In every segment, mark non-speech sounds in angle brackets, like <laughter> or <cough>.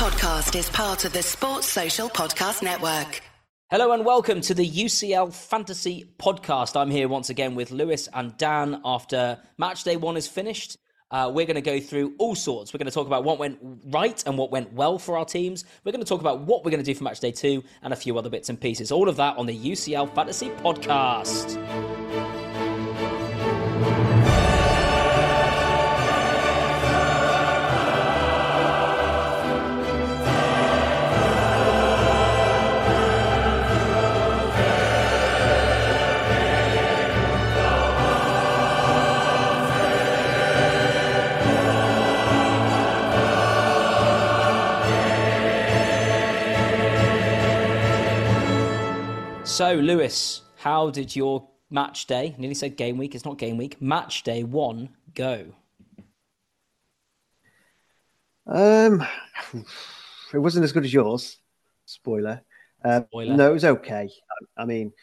podcast is part of the Sports Social Podcast Network. Hello and welcome to the UCL Fantasy Podcast. I'm here once again with Louis and Dan after match day one is finished. Uh, we're going to go through all sorts. We're going to talk about what went right and what went well for our teams. We're going to talk about what we're going to do for match day two and a few other bits and pieces. All of that on the UCL Fantasy Podcast. So, Louis, how did your match day, nearly said game week, it's not game week, match day one go? Um, it wasn't as good as yours. Spoiler. Uh, Spoiler. No, it was okay. I, I mean,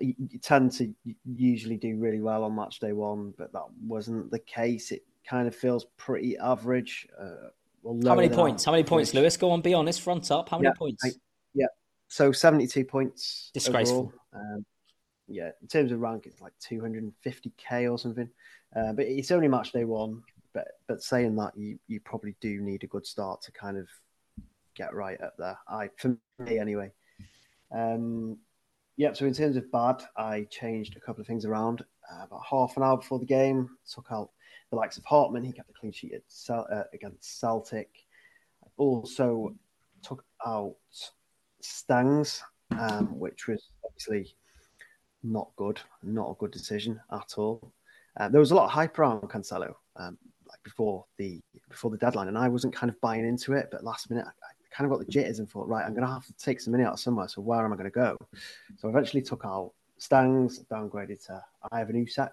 you, you tend to usually do really well on match day one, but that wasn't the case. It kind of feels pretty average. Uh, well, How many points? How many points. Louis? Go on, be honest, front up. How many Yeah, points? I- So 72 points. Disgraceful. Um, yeah, in terms of rank, it's like 250k or something. Uh, but it's only match day one. But but saying that, you you probably do need a good start to kind of get right up there. I for me anyway. Um, yeah. So in terms of bad, I changed a couple of things around. Uh, about half an hour before the game, took out the likes of Hartman. He kept the clean sheet at uh, against Celtic. I also took out Stengs, um, which was obviously not good, not a good decision at all. Uh, there was a lot of hype around Cancelo, um, like before the before the deadline, and I wasn't kind of buying into it. But last minute, I, I kind of got the jitters and thought, right, I'm going to have to take some money out somewhere. So where am I going to go? So I eventually took out Stengs, downgraded to Ivan Usak,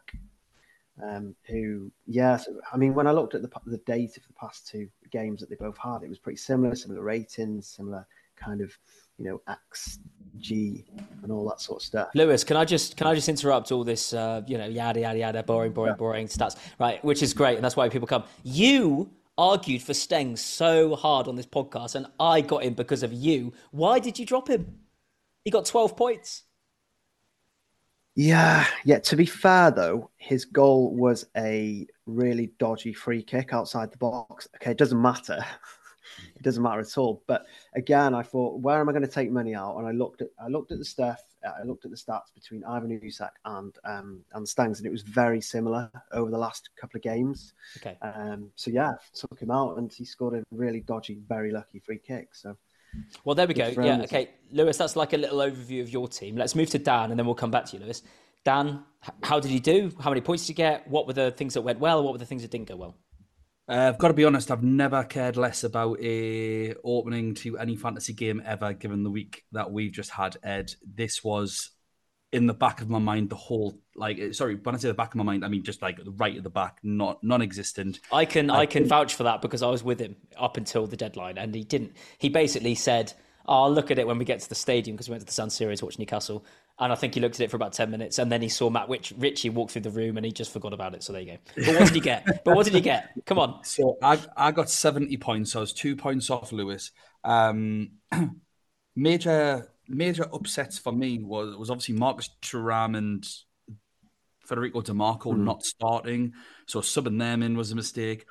um, who, yeah, so, I mean, when I looked at the the data for the past two games that they both had, it was pretty similar, similar ratings, similar kind of, you know, XG and all that sort of stuff. Louis, can I just can I just interrupt all this uh, you know yada yada yada boring boring Yeah. boring stats right which is great and that's why people come. You argued for Steng so hard on this podcast and I got him because of you. Why did you drop him? He got 12 points. Yeah, yeah. To be fair, though, his goal was a really dodgy free kick outside the box. Okay, it doesn't matter. <laughs> doesn't matter at all. But again, I thought, where am I going to take money out? And I looked at, I looked at the stuff. I looked at the stats between Ivan Usak and um, and Stengs, and it was very similar over the last couple of games. Okay. Um, so yeah, took him out, and he scored a really dodgy, very lucky free kick. So Well, there we go. Yeah, okay. Louis, that's like a little overview of your team. Let's move to Dan and then we'll come back to you, Louis. Dan, how did you do? How many points did you get? What were the things that went well? What were the things that didn't go well? Uh, I've got to be honest, I've never cared less about a opening to any fantasy game ever, given the week that we've just had, Ed. This was in the back of my mind the whole like eh, sorry, when I say the back of my mind, I mean just like the right at the back, not non existent. I can I I can vouch for that because I was with him up until the deadline, and he didn't. He basically said, oh, "I'll look at it when we get to the stadium," because we went to the San Siro watch Newcastle, and I think he looked at it for about ten minutes, and then he saw Matt Rich, Ritchie walk through the room, and he just forgot about it. So there you go. But what did he get? But what did he get? Come on. So I I got 70 points, so I was two points off Louis. Um <clears throat> major major upsets for me was was obviously Marcus Thuram and Federico Dimarco not starting. So subbing them in was a mistake.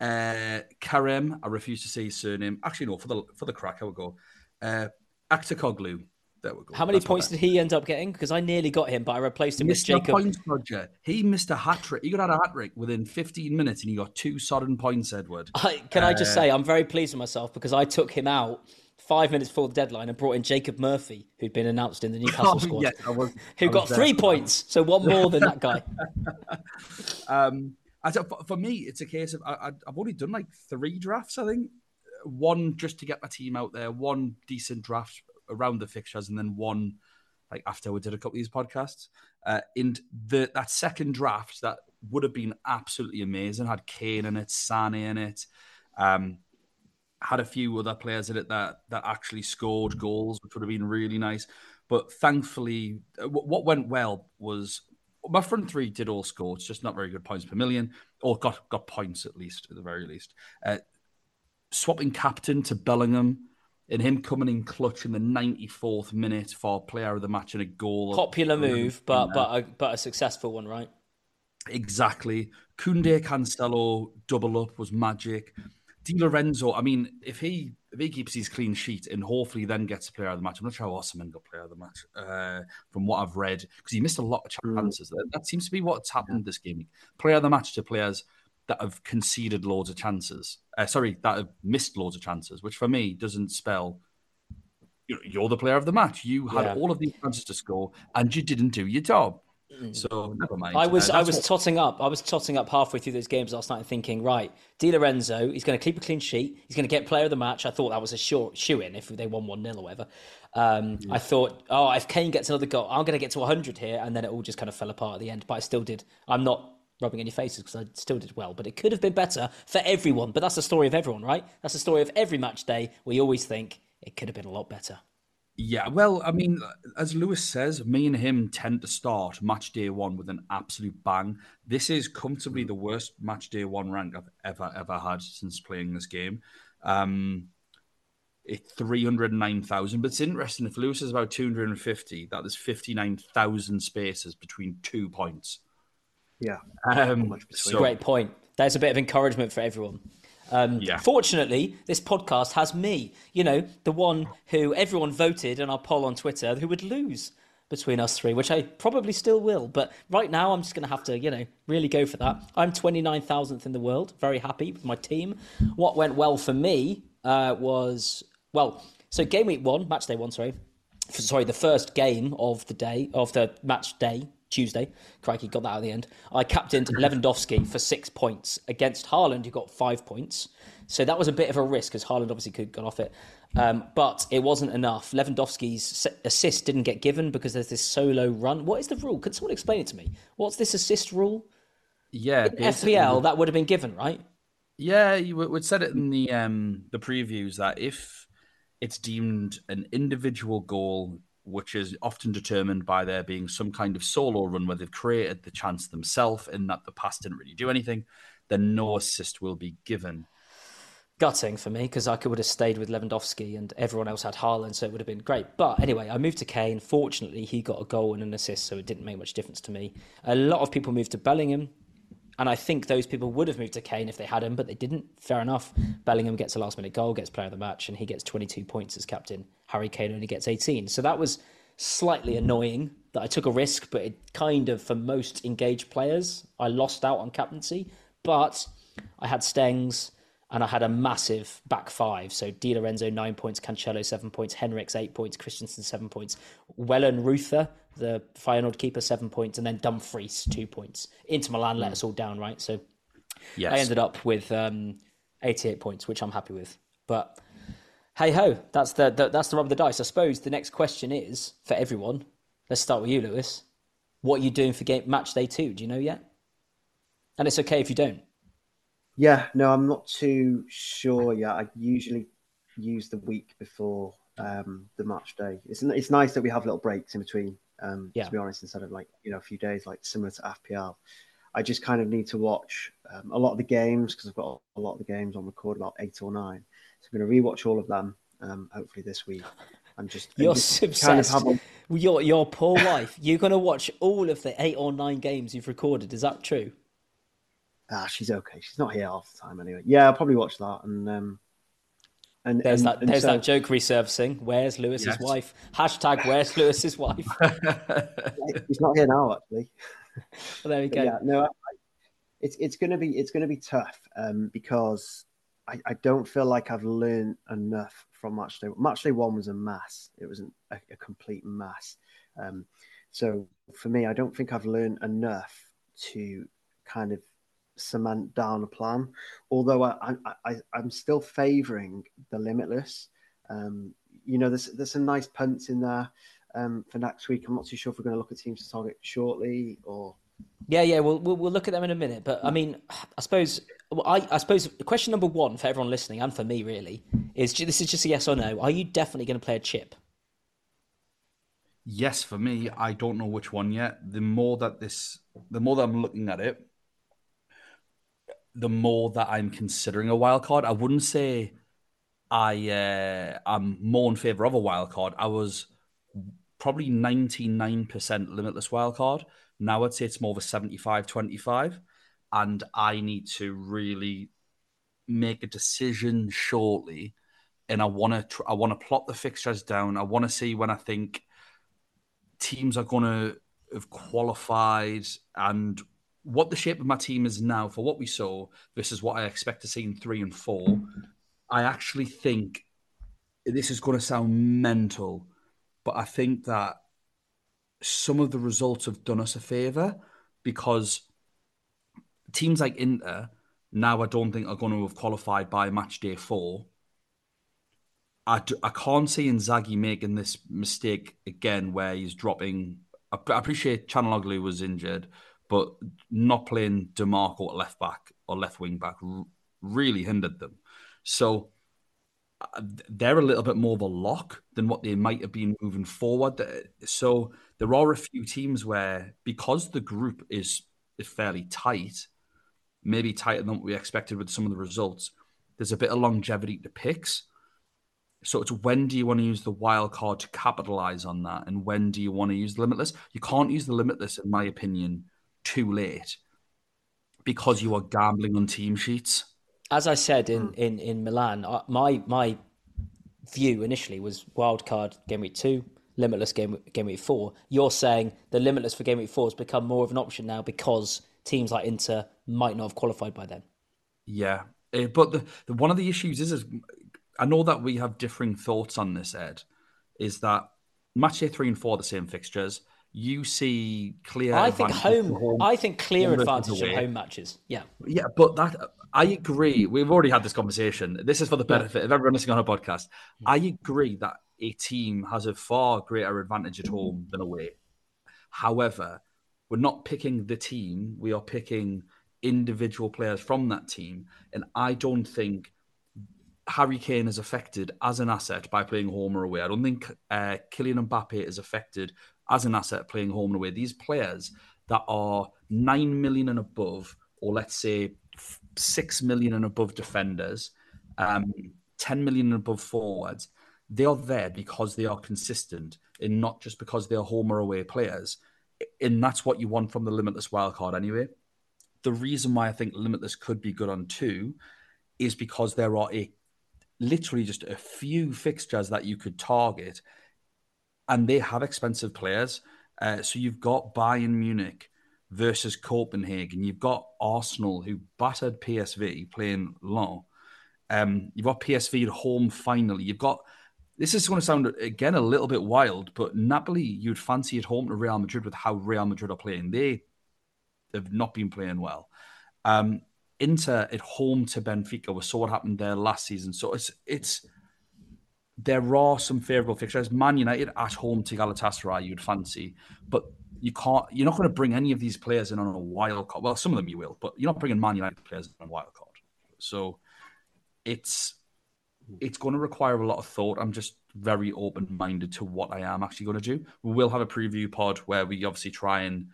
Uh Kerem, I refuse to say his surname. Actually, no, for the for the crack, I would go. Uh Aktakoglu. There we go. How many That's points did he end up getting? Because I nearly got him, but I replaced him with Mr. Jacob. Points Roger. He missed a hat trick. He got out a hat trick within 15 minutes and he got two sodden points, Edward. I, can I just Uh, say I'm very pleased with myself because I took him out five minutes before the deadline and brought in Jacob Murphy, who'd been announced in the Newcastle <laughs> Oh, squad, was- who got three points, so one more than that guy. <laughs> Um, for, me, it's a case of I, I've only done like three drafts. I think one just to get my team out there, one decent draft around the fixtures, and then one like after we did a couple of these podcasts. Uh, and the that second draft that would have been absolutely amazing had Kane in it, Sane in it. Um, had a few other players in it that that actually scored goals, which would have been really nice. But thankfully, uh, what went well was my front three did all score. It's just not very good points per million, or got got points at least at the very least. Uh, swapping captain to Bellingham and him coming in clutch in the 94th minute for player of the match and a goal. Popular move, but but a, but a successful one, right? Exactly. Koundé Cancelo double up was magic. Di Lorenzo, I mean, if he if he keeps his clean sheet and hopefully then gets a player of the match, I'm not sure how Osimhen got player of the match uh, from what I've read because he missed a lot of chances. Mm. That, that, seems to be what's happened yeah. this game. Player of the match to players that have conceded loads of chances. Uh, sorry, that have missed loads of chances, which for me doesn't spell you're the player of the match. You had yeah. all of these chances to score, and you didn't do your job. Mm. So never mind. I was uh, I was what... totting up. I was totting up halfway through those games last night, thinking, right, Di Lorenzo, he's going to keep a clean sheet. He's going to get player of the match. I thought that was a short shoe in if they won one 0 or whatever. Um, yeah. I thought, oh, if Kane gets another goal, I'm going to get to 100 here, and then it all just kind of fell apart at the end. But I still did. I'm not rubbing any faces because I still did well, but it could have been better for everyone. But that's the story of everyone, right? That's the story of every match day. We always think it could have been a lot better. Yeah, well, I mean, as Louis says, me and him tend to start match day one with an absolute bang. This is comfortably the worst match day one rank I've ever, ever had since playing this game. Um, it's 309,000, but it's interesting. If Louis is about 250, that is 59,000 spaces between two points. Yeah. Um, so, Great point. There's a bit of encouragement for everyone. Um, yeah. Fortunately, this podcast has me, you know, the one who everyone voted in our poll on Twitter who would lose between us three, which I probably still will. But right now, I'm just going to have to, you know, really go for that. I'm 29,000th in the world. Very happy with my team. What went well for me uh, was, well, so game week one, match day one, sorry. Sorry, the first game of the day, of the match day Tuesday. Crikey, got that at the end. I captained Lewandowski for six points against Haaland, who got five points. So that was a bit of a risk because Haaland obviously could have gone off it. Um, but it wasn't enough. Lewandowski's assist didn't get given because there's this solo run. What is the rule? Could someone explain it to me? What's this assist rule? Yeah, in FPL that would have been given, right? Yeah, you would said it in the um, the previews that if it's deemed an individual goal which is often determined by there being some kind of solo run where they've created the chance themselves and that the pass didn't really do anything, then no assist will be given. Gutting for me because I could would have stayed with Lewandowski and everyone else had Haaland, so it would have been great. But anyway, I moved to Kane. Fortunately, he got a goal and an assist, so it didn't make much difference to me. A lot of people moved to Bellingham, and I think those people would have moved to Kane if they had him, but they didn't. Fair enough. Bellingham gets a last minute goal, gets player of the match, and he gets 22 points as captain. Harry Kane only gets 18. So that was slightly annoying that I took a risk, but it kind of, for most engaged players, I lost out on captaincy. But I had Stengs and I had a massive back five. So Di Lorenzo, nine points, Cancelo, seven points, Henrichs, eight points, Christensen, seven points, Wellenreuther, the Feyenoord keeper, seven points, and then Dumfries, two points. Inter Milan let us all down, right? So yes. I ended up with um, 88 points, which I'm happy with. But hey ho, that's the, the that's the rub of the dice. I suppose the next question is for everyone. Let's start with you, Louis. What are you doing for game match day two? Do you know yet? And it's okay if you don't. Yeah, no, I'm not too sure yet. I usually use the week before um, the match day. It's it's nice that we have little breaks in between. Um, yeah. To be honest, instead of like you know a few days like similar to FPL, I just kind of need to watch um, a lot of the games because I've got a lot of the games on record, about eight or nine. So I'm going to rewatch all of them. Um, hopefully this week. I'm just you're just obsessed. Kind of a... Your your poor wife. You're going to watch all of the eight or nine games you've recorded. Is that true? Ah, she's okay. She's not here half the time anyway. Yeah, I'll probably watch that. And um, and there's and, that and there's so... that joke resurfacing. Where's Louis's yes. wife? Hashtag Where's Louis's wife? <laughs> He's not here now, actually. <laughs> well, there we go. yeah, no, I, it's it's gonna be it's gonna be tough um, because I, I don't feel like I've learned enough from match day. Match one was a mess. It was an, a, a complete mess. Um, so for me, I don't think I've learned enough to kind of cement down a plan. Although I, I, I am still favouring the limitless. Um, you know, there's there's some nice punts in there um, for next week. I'm not too sure if we're going to look at teams to target shortly or. Yeah, yeah, we'll, we'll, we'll look at them in a minute. But I mean, I suppose I I suppose question number one for everyone listening and for me really is this is just a yes or no. Are you definitely going to play a chip? Yes, for me, I don't know which one yet. The more that this, the more that I'm looking at it, the more that I'm considering a wild card. I wouldn't say I uh, I'm more in favour of a wild card. I was probably 99% limitless wild card. Now I'd say it's more of a 75 25. And I need to really make a decision shortly. And I want to tr- I want to plot the fixtures down. I want to see when I think teams are going to have qualified and what the shape of my team is now for what we saw versus what I expect to see in three and four. I actually think this is going to sound mental, but I think that some of the results have done us a favour because teams like Inter now I don't think are going to have qualified by match day four. I, do, I can't see Inzaghi making this mistake again where he's dropping. I, I appreciate Calhanoglu was injured, but not playing Dimarco at left back or left wing back really hindered them. So uh, they're a little bit more of a lock than what they might have been moving forward. So there are a few teams where, because the group is, is fairly tight, maybe tighter than what we expected with some of the results, there's a bit of longevity to picks. So it's when do you want to use the wild card to capitalize on that, and when do you want to use the limitless? You can't use the limitless, in my opinion, too late because you are gambling on team sheets. As I said in in in Milan, uh, my my view initially was wild card game week two, limitless game game week four. You're saying the limitless for game week four has become more of an option now because teams like Inter might not have qualified by then. Yeah, uh, but the, the, one of the issues is, is I know that we have differing thoughts on this. Ed is that match day three and four the same fixtures. You see clear. I think home, home. I think clear advantage of home matches. Yeah, yeah, but that I agree. We've already had this conversation. This is for the benefit yeah. of everyone listening on a podcast. I agree that a team has a far greater advantage at home than away. However, we're not picking the team. We are picking individual players from that team. And I don't think Harry Kane is affected as an asset by playing home or away. I don't think uh, Kylian Mbappe is affected as an asset playing home and away. These players that are 9 million and above, or let's say 6 million and above defenders, um, 10 million and above forwards, they are there because they are consistent and not just because they are home or away players. And that's what you want from the limitless wildcard anyway the reason why I think Limitless could be good on two is because there are a literally just a few fixtures that you could target, and they have expensive players. Uh, so you've got Bayern Munich versus Copenhagen. You've got Arsenal who battered PSV playing low. Um, you've got PSV at home finally. You've got this is going to sound again a little bit wild, but Napoli you'd fancy at home to Real Madrid with how Real Madrid are playing. They have not been playing well. Um, Inter at home to Benfica. We saw what happened there last season. So it's it's there are some favourable fixtures. Man United at home to Galatasaray, you'd fancy, but you can't. You're not going to bring any of these players in on a wild card. Well, some of them you will, but you're not bringing Man United players on a wild card. So it's it's going to require a lot of thought. I'm just very open minded to what I am actually going to do. We will have a preview pod where we obviously try and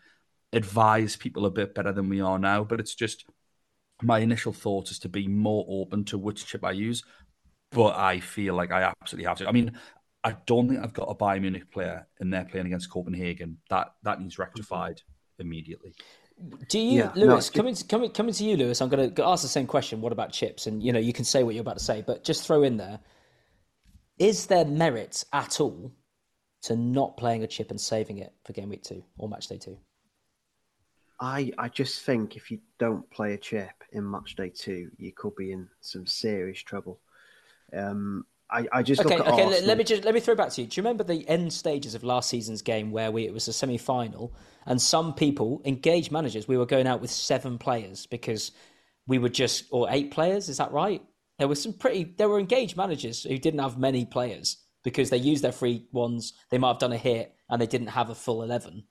advise people a bit better than we are now. But it's just my initial thought is to be more open to which chip I use. But I feel like I absolutely have to. I mean, I don't think I've got a Bayern Munich player and they're playing against Copenhagen. That that needs rectified immediately. Do you, yeah, Louis? No, coming, to, coming, coming to you, Louis. I'm going to ask the same question. What about chips? And you know, you can say what you're about to say, but just throw in there: Is there merit at all to not playing a chip and saving it for game week two or match day two? I I just think if you don't play a chip in match day two, you could be in some serious trouble. Um, I, I just okay. okay, let, let, me just let me throw back to you. Do you remember the end stages of last season's game where we it was a semi final and some people, engaged managers, we were going out with seven players because we were just or eight players. Is that right? There were some pretty. There were engaged managers who didn't have many players because they used their free ones. They might have done a hit and they didn't have a full eleven.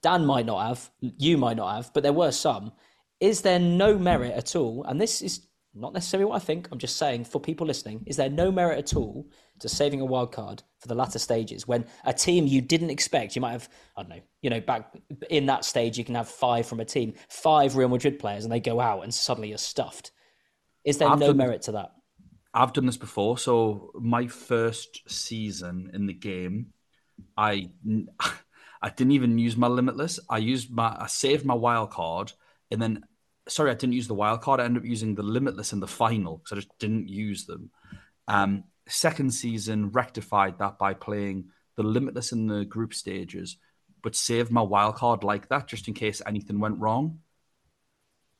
Dan might not have, you might not have, but there were some. Is there no merit at all? And this is not necessarily what I think. I'm just saying for people listening, is there no merit at all to saving a wild card for the latter stages when a team you didn't expect, you might have, I don't know, you know, back in that stage, you can have five from a team, five Real Madrid players, and they go out and suddenly you're stuffed. Is there I've no done, merit to that? I've done this before. So my first season in the game, I <laughs> I didn't even use my limitless. I used my I saved my wild card, and then sorry, I didn't use the wild card. I ended up using the limitless in the final because I just didn't use them. Um, second season rectified that by playing the limitless in the group stages, but saved my wild card like that just in case anything went wrong.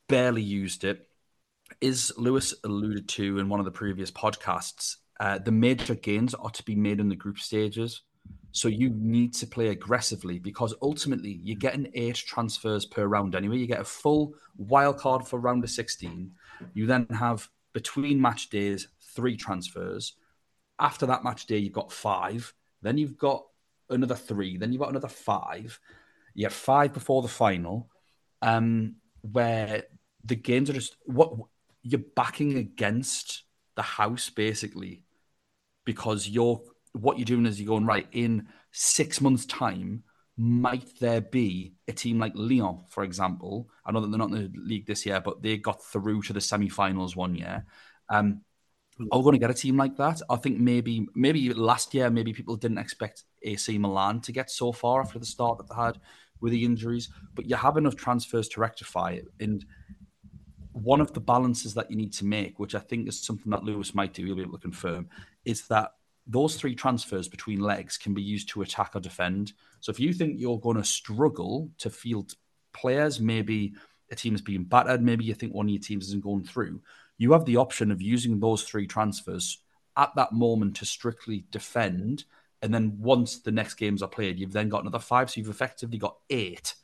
Barely used it. Is Louis alluded to in one of the previous podcasts? Uh, the major gains are to be made in the group stages. So you need to play aggressively because ultimately you're getting eight transfers per round anyway. You get a full wild card for round of 16. You then have between match days three transfers. After that match day, you've got five. Then you've got another three. Then you've got another five. You have five before the final, um, where the games are just what you're backing against the house basically because you're what you're doing is you're going right in six months' time. Might there be a team like Lyon, for example? I know that they're not in the league this year, but they got through to the semi-finals one year. Um, are we going to get a team like that? I think maybe maybe last year, maybe people didn't expect AC Milan to get so far after the start that they had with the injuries, but you have enough transfers to rectify it. And one of the balances that you need to make, which I think is something that Louis might do, he'll be able to confirm, is that those three transfers between legs can be used to attack or defend. So if you think you're going to struggle to field players, maybe a team is being battered, maybe you think one of your teams isn't going through, you have the option of using those three transfers at that moment to strictly defend. And then once the next games are played, you've then got another five. So you've effectively got eight.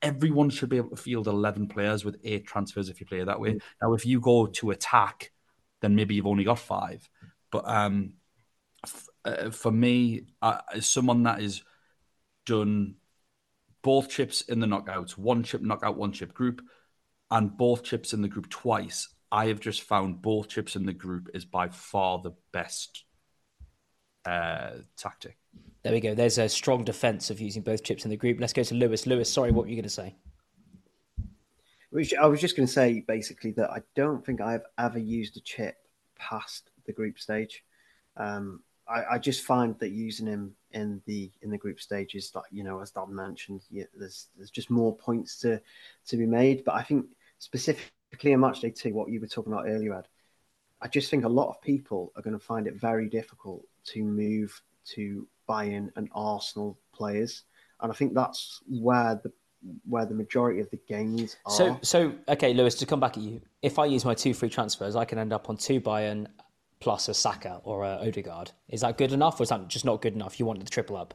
Everyone should be able to field 11 players with eight transfers if you play that way. Mm. Now, if you go to attack, then maybe you've only got five. But um, uh, for me, uh, as someone that is done both chips in the knockouts, one chip knockout, one chip group, and both chips in the group twice, I have just found both chips in the group is by far the best uh, tactic. There we go. There's a strong defense of using both chips in the group. Let's go to Louis. Louis, sorry, what were you going to say? Which I was just going to say basically that I don't think I've ever used a chip past the group stage. Um, I, I, just find that using him in the in the group stages, like you know, as Dan mentioned, yeah, there's there's just more points to to be made. But I think specifically in match day two, what you were talking about earlier, Ed, I just think a lot of people are going to find it very difficult to move to Bayern and Arsenal players, and I think that's where the where the majority of the gains are. So, so okay, Louis, to come back at you, if I use my two free transfers, I can end up on two Bayern plus a Saka or a Odegaard. Is that good enough, or is that just not good enough? You want the triple up?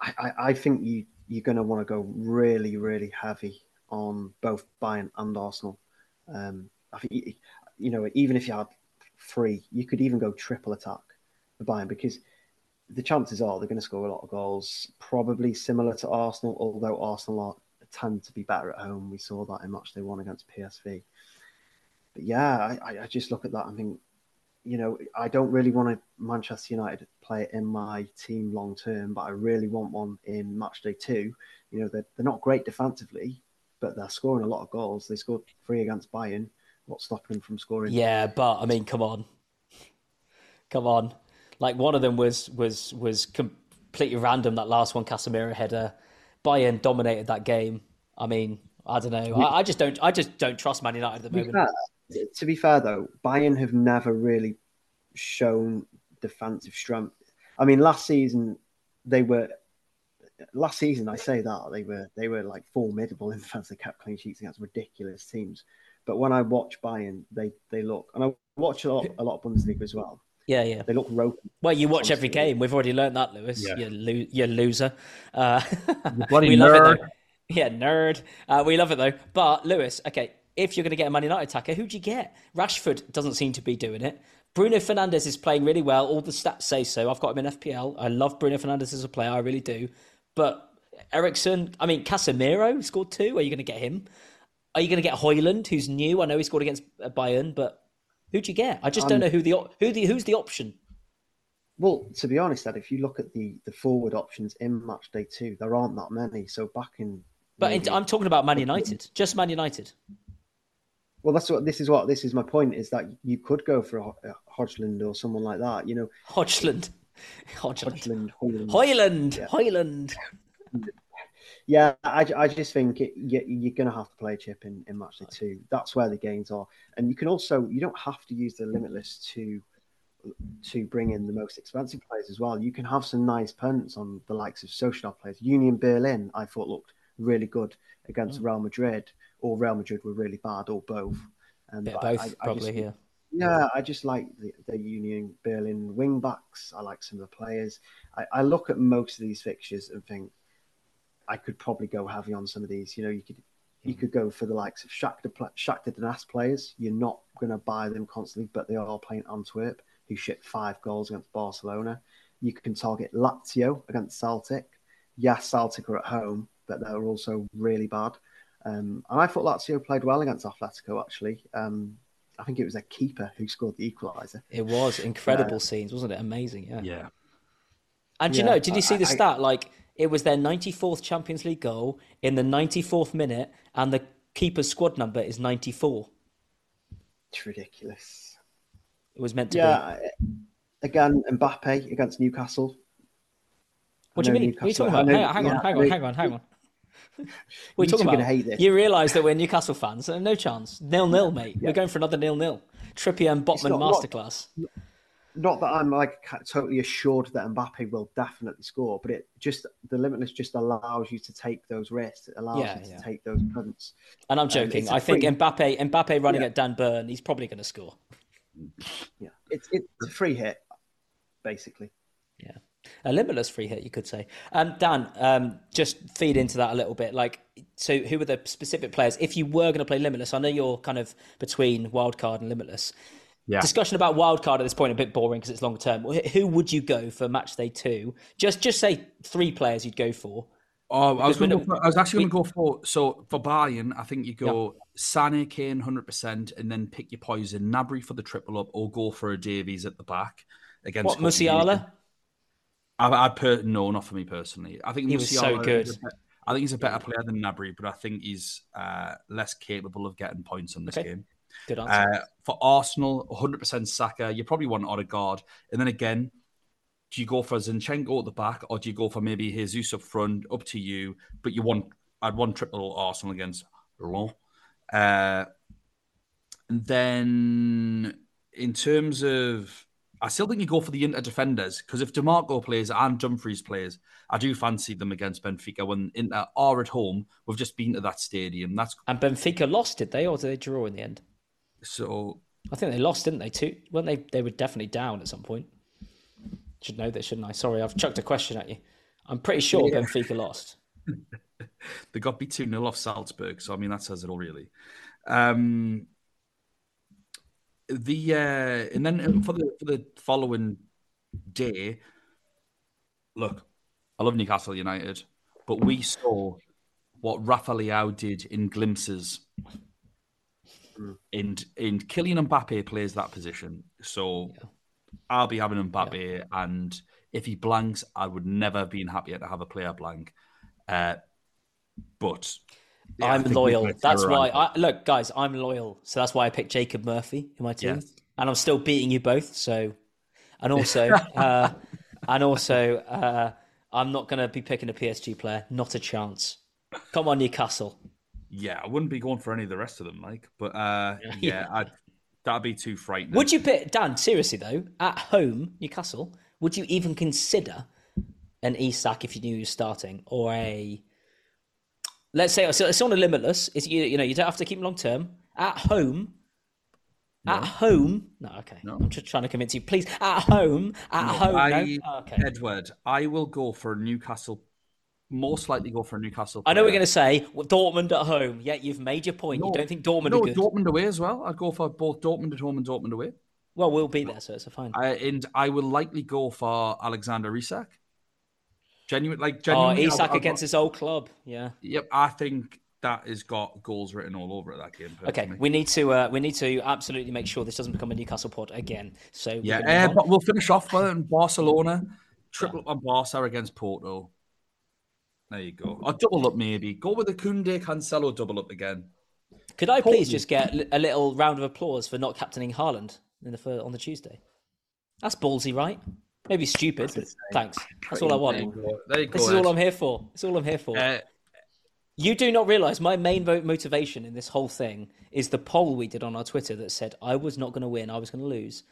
I, I think you you're going to want to go really, really heavy on both Bayern and Arsenal. Um, I think you, you know even if you had three, you could even go triple attack for Bayern because the chances are they're going to score a lot of goals, probably similar to Arsenal, although Arsenal are, tend to be better at home. We saw that in match they won against PSV but yeah, I, I just look at that and think, you know, I don't really want a Manchester United player in my team long term, but I really want one in match day two. You know, they're, they're not great defensively, but they're scoring a lot of goals. They scored three against Bayern. What's stopping them from scoring? Yeah, but I mean, come on, come on. Like one of them was was was completely random. That last one, Casemiro header. Bayern dominated that game. I mean, I don't know. I, I just don't. I just don't trust Man United at the moment to be fair though, Bayern have never really shown defensive strength. I mean, last season they were. Last season, I say that they were they were like formidable in defense. They kept clean sheets against ridiculous teams. But when I watch Bayern, they they look, and I watch a lot a lot of Bundesliga as well. Yeah, yeah. They look ropey. Well, you watch every game. We've already learned that, Louis. Yeah. You're, lo- you're loser. Uh, <laughs> bloody nerd. Yeah, nerd. Uh, we love it though. But Louis, okay, if you're going to get a Man United attacker, who'd you get? Rashford doesn't seem to be doing it. Bruno Fernandes is playing really well. All the stats say so. I've got him in FPL. I love Bruno Fernandes as a player. I really do. But Eriksen, I mean, Casemiro scored two. Are you going to get him? Are you going to get Højlund, who's new? I know he scored against Bayern, but who'd you get? I just um, don't know who the who the who's the option. Well, to be honest, Ed, if you look at the the forward options in match day two, there aren't that many. So back in, but in, I'm talking about Man United, just Man United. Well, that's what this is. What this is my point is that you could go for a, a Hodgland or someone like that. You know, Hodgland, <laughs> Hodgland, Hodgland, Højlund. Højlund, Yeah. Højlund. Yeah, I, I just think it, you, you're going to have to play a chip in, in match day two. That's where the gains are, and you can also you don't have to use the limitless to to bring in the most expensive players as well. You can have some nice punts on the likes of social players. Union Berlin, I thought looked really good against mm. Real Madrid, or Real Madrid were really bad, or both. Of I- both, I- probably just- here. Yeah, I just like the, the Union Berlin wing backs. I like some of the players. I, I look at most of these fixtures and think I could probably go heavy on some of these. You know, you could you mm-hmm. could go for the likes of Shakhtar, Shakhtar Donetsk players. You're not going to buy them constantly, but they are playing Antwerp, who shipped five goals against Barcelona. You can target Lazio against Celtic. Yes, Celtic are at home, but they're also really bad. Um, and I thought Lazio played well against Atletico, actually. Um, I think it was their keeper who scored the equaliser. It was incredible scenes, wasn't it? Amazing, yeah. Yeah. And do you know, did you see the I- I- stat? Like it was their 94th Champions League goal in the 94th minute, and the keeper's squad number is 94. It's ridiculous. It was meant to Yeah, be. I- again, Mbappe against Newcastle. What do you know mean? What are you talking about? know- Hang on, hang on, yeah, hang on, know- hang on, hang on. What are you You talking about? hate this. You realise that we're Newcastle fans, so no chance. Nil nil, mate. We're going for another nil nil. Trippier and Botman not- not- masterclass. Not that I'm like totally assured that Mbappe will definitely score, but it just the limitless just allows you to take those risks. It allows Yeah, you to take those punts. And I'm joking. a I think free- Mbappe, Mbappe running Yeah. at Dan Burn, he's probably going to score. Yeah, it's it's a free hit, basically. Yeah. A limitless free hit, you could say. Um, Dan, um, just feed into that a little bit. Like, so who are the specific players? If you were going to play limitless, I know you're kind of between wildcard and limitless. Yeah. Discussion about wildcard at this point a bit boring because it's long term. Who would you go for match day two? Just just say three players you'd go for. Oh, I was, gonna go for, I was actually going to go for so for Bayern. I think you go Sane, Kane, hundred percent, and then pick your poison. Gnabry for the triple up, or go for a Davies at the back against What. Musiala? I, I per, no, not for me personally. I think He was so good. is a bet- I think he's a better player than Gnabry, but I think he's uh, less capable of getting points on this Okay. game. Good answer. Uh, for Arsenal, 100% Saka. You probably want Odegaard. And then again, do you go for Zinchenko at the back or do you go for maybe Jesus up front? Up to you. But you want, I'd want triple Arsenal against Lyon. Uh, and then in terms of, I still think you go for the Inter defenders because if Dimarco plays and Dumfries plays, I do fancy them against Benfica when Inter are at home. We've just been to that stadium. That's and Benfica lost, did they, or did they draw in the end? so I think they lost, didn't they? Too? weren't they? They were definitely down at some point. Should know this, shouldn't I? Sorry, I've chucked a question at you. I'm pretty sure Benfica lost. <laughs> they got beat 2 0 off Salzburg. So, I mean, that says it all, really. Um, the uh, And then for the, for the following day, look, I love Newcastle United, but we saw what Rafa Leao did in glimpses. And, and Kylian Mbappe plays that position. So I'll be having Mbappe. And if he blanks, I would never have been happier to have a player blank. Uh, but yeah, I'm loyal. That's why. I, look, guys, I'm loyal. So that's why I picked Jacob Murphy in my team, Yes. and I'm still beating you both. So, and <laughs> also, uh, and also, uh, I'm not going to be picking a PSG player. Not a chance. Come on, Newcastle. Yeah, I wouldn't be going for any of the rest of them, Mike. But uh, yeah, I'd, that'd be too frightening. Would you pick Dan? Seriously though, at home, Newcastle, would you even consider an Isak if you knew he was starting, or a let's say so it's on a limitless? Is you you know you don't have to keep long term at home. At home, no, okay. No. I'm just trying to convince you. Please, at home, at home. I, no? Oh, okay. Edward, I will go for a Newcastle. Most likely go for a Newcastle. I know we're going to say well, Dortmund at home. Yeah, you've made your point. You don't think Dortmund no? Dortmund away as well. I'd go for both Dortmund at home and Dortmund away. well, we'll be there, so it's a fine. I, and I will likely go for Alexander Isak. Genuine, like Oh, genuinely. I'll- Isak against his old club. Yeah. Yep, I think that has got goals written all over it. That game. Okay, we need to uh, we need to absolutely make sure this doesn't become a Newcastle pod again. So Yeah, uh, but we'll finish off with Barcelona. Triple up on Barca against Porto. There you go. Or double up maybe. Go with the Koundé Cancelo double up again. Could I please just get a little round of applause for not captaining Haaland in the on the Tuesday? That's ballsy, right? Maybe stupid, but thanks. That's all I want. There you go, This is all I'm here for. It's all I'm here for. Uh, You do not realize my main mo- motivation in this whole thing is the poll we did on our Twitter that said I was not going to win, I was going to lose,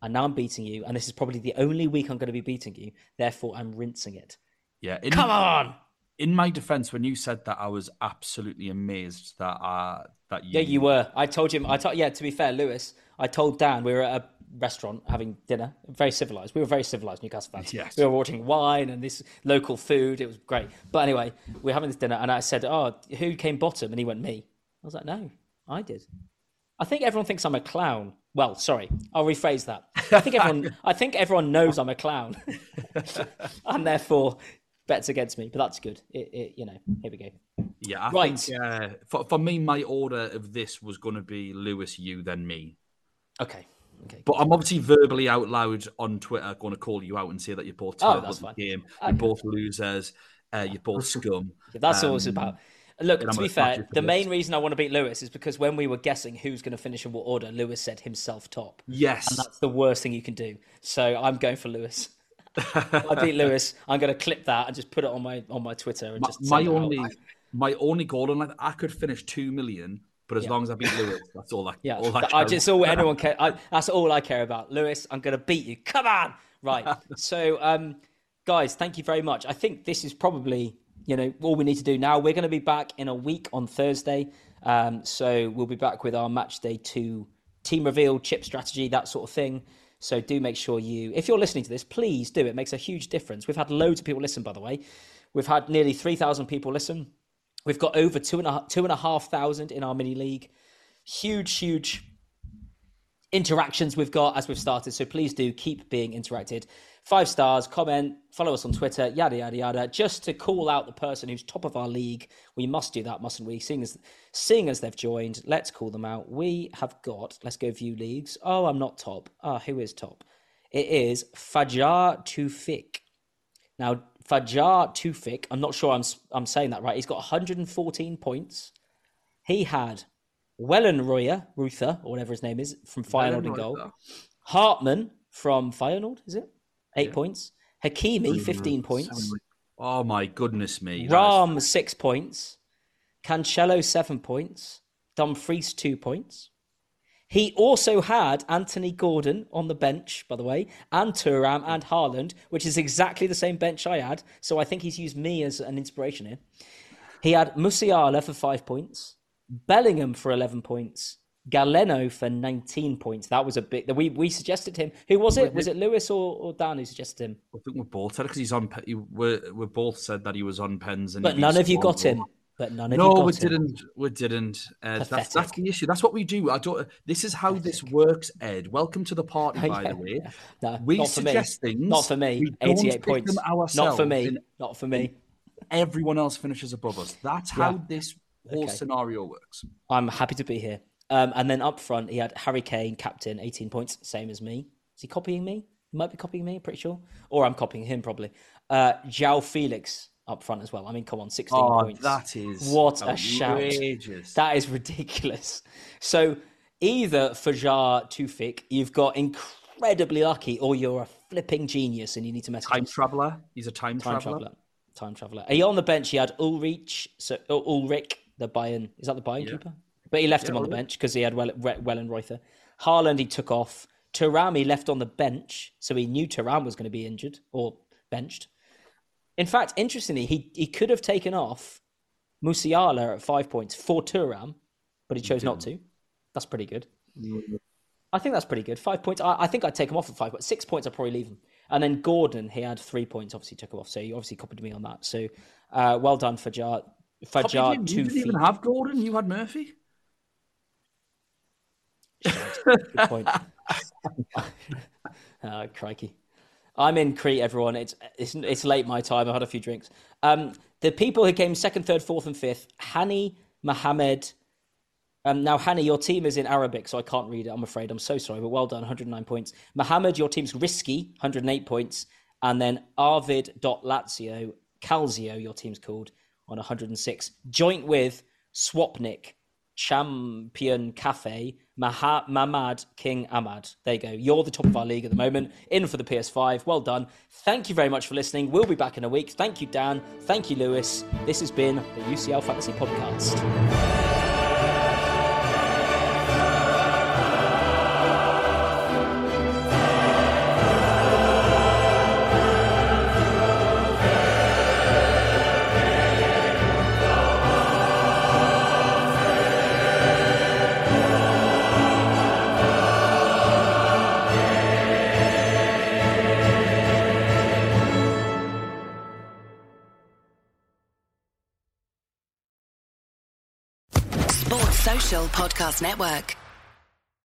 and now I'm beating you, and this is probably the only week I'm going to be beating you. Therefore, I'm rinsing it. yeah. In, Come on! in my defense, when you said that, I was absolutely amazed that uh, that you. Yeah, you were. I told him. I told. Yeah, to be fair, Louis. I told Dan we were at a restaurant having dinner. Very civilized. We were very civilized Newcastle fans. Yes. We were ordering wine and this local food. It was great. But anyway, we are having this dinner, and I said, "Oh, who came bottom?" And he went, "Me." I was like, "No, I did." I think everyone thinks I'm a clown. Well, sorry, I'll rephrase that. I think everyone. <laughs> I think everyone knows I'm a clown, <laughs> and therefore bets against me. But that's good. It, it, you know, here we go. Yeah, I Right. think uh, for for me, my order of this was going to be Louis, you, then me. Okay. Okay. But I'm obviously verbally out loud on Twitter going to call you out and say that you're both Oh, terrible that's fine. game, Okay. you're both losers, uh, you're both <laughs> scum. That's all it's Um, about. Look, I'm to be fair, the main reason I want to beat Louis is because when we were guessing who's going to finish in what order, Louis said himself top. Yes, And that's the worst thing you can do. So I'm going for Louis. I beat <laughs> Louis. I'm going to clip that and just put it on my on my Twitter and my, just my out. only my only goal life, I could finish two million, but as Yeah. long as I beat Louis, that's all I. <laughs> Yeah, all I care just about. all <laughs> anyone care. I, that's all I care about. Louis, I'm going to beat you. Come on, right? <laughs> so, um, guys, thank you very much. I think this is probably you know all we need to do now. We're going to be back in a week on Thursday, um, so we'll be back with our match day two team reveal, chip strategy, that sort of thing. So do make sure you, if you're listening to this, please do. It makes a huge difference. We've had loads of people listen, by the way. We've had nearly three thousand people listen. We've got over two and a, two and a half thousand in our mini league. Huge, huge interactions we've got as we've started. So please do keep being interacted. Five stars, comment, follow us on Twitter, yada yada yada. Just to call out the person who's top of our league. We must do that, mustn't we? Seeing as seeing as they've joined, let's call them out. We have got. Let's go view leagues. Oh, I'm not top. Ah, who is top? It is Fajar Tufik. Now, Fajar Tufik, I'm not sure I'm I'm saying that right. He's got 114 points. He had Wellenroyer, Ruther, or whatever his name is, from Feyenoord in goal. Hartman from Feyenoord, is it? Eight points. Hakimi, 15 points. Oh my goodness me! That is- Ram, six points. Cancelo, seven points. Dumfries, two points. He also had Anthony Gordon on the bench, by the way, and Thuram and Haaland, which is exactly the same bench I had. So I think he's used me as an inspiration here. He had Musiala for five points, Bellingham for 11 points, Galeno for 19 points. That was a bit that we, we suggested him. Who was it? Was it Louis or, or Dan who suggested him? I think we both said because he's on. We we both said that he was on pens, and But none of you got him. But none of No, you got we didn't. We didn't. Uh, that's, that's the issue. That's what we do. I don't. This is how this works, Ed. Welcome to the party, <laughs> by Yeah, the way. yeah. No, we not for me. suggest things. Not for me. 88 points. Not for me. Not for me. Everyone else finishes above us. That's how Yeah. this whole Okay. scenario works. I'm happy to be here. Um, and then up front, he had Harry Kane, captain, 18 points, same as me. Is he copying me? He might be copying me, pretty sure. Or I'm copying him, probably. Uh, João Felix up front as well. I mean, come on, 16 Oh, points. that is What a shout. That is ridiculous. So either Fajar Tufik, you've got incredibly lucky, or you're a flipping genius and you need to mess time traveler. He's a time, Time traveler. traveler. Time traveler. He on the bench. He had Ulreich, so Ulreich, the Bayern. Is that the Bayern Yeah. keeper? But he left him Yeah, on the bench because he had well, Wellenreuther. Haaland he took off. Thuram he left on the bench, so he knew Thuram was going to be injured or benched. In fact, interestingly, he he could have taken off Musiala at five points for Thuram, but he chose not to. That's pretty good. I think that's pretty good. Five points. I, I think I'd take him off at five, but six points I'd probably leave him. And then Gordon, he had three points. Obviously took him off, so you obviously copied me on that. So uh, well done, Fajar. Fajar him. two You didn't feet. even have Gordon. You had Murphy. Good point. uh, <laughs> crikey. I'm in Crete, everyone. It's, it's it's late my time. I've had a few drinks. Um, the people who came second, third, fourth, and fifth: Hani, Mohammed. Um, now, Hani, your team is in Arabic, so I can't read it. I'm afraid. I'm so sorry, but well done. 109 points. Mohammed, your team's risky. 108 points, and then Arvid Lazio Calzio, your team's called on 106, joint with Swapnik Champion Cafe, Maha- Mamad King Ahmad. There you go. You're the top of our league at the moment, in for the PS5. Well done. Thank you very much for listening. We'll be back in a week. Thank you, Dan. Thank you, Louis. This has been the UCL Fantasy Podcast. Podcast Network.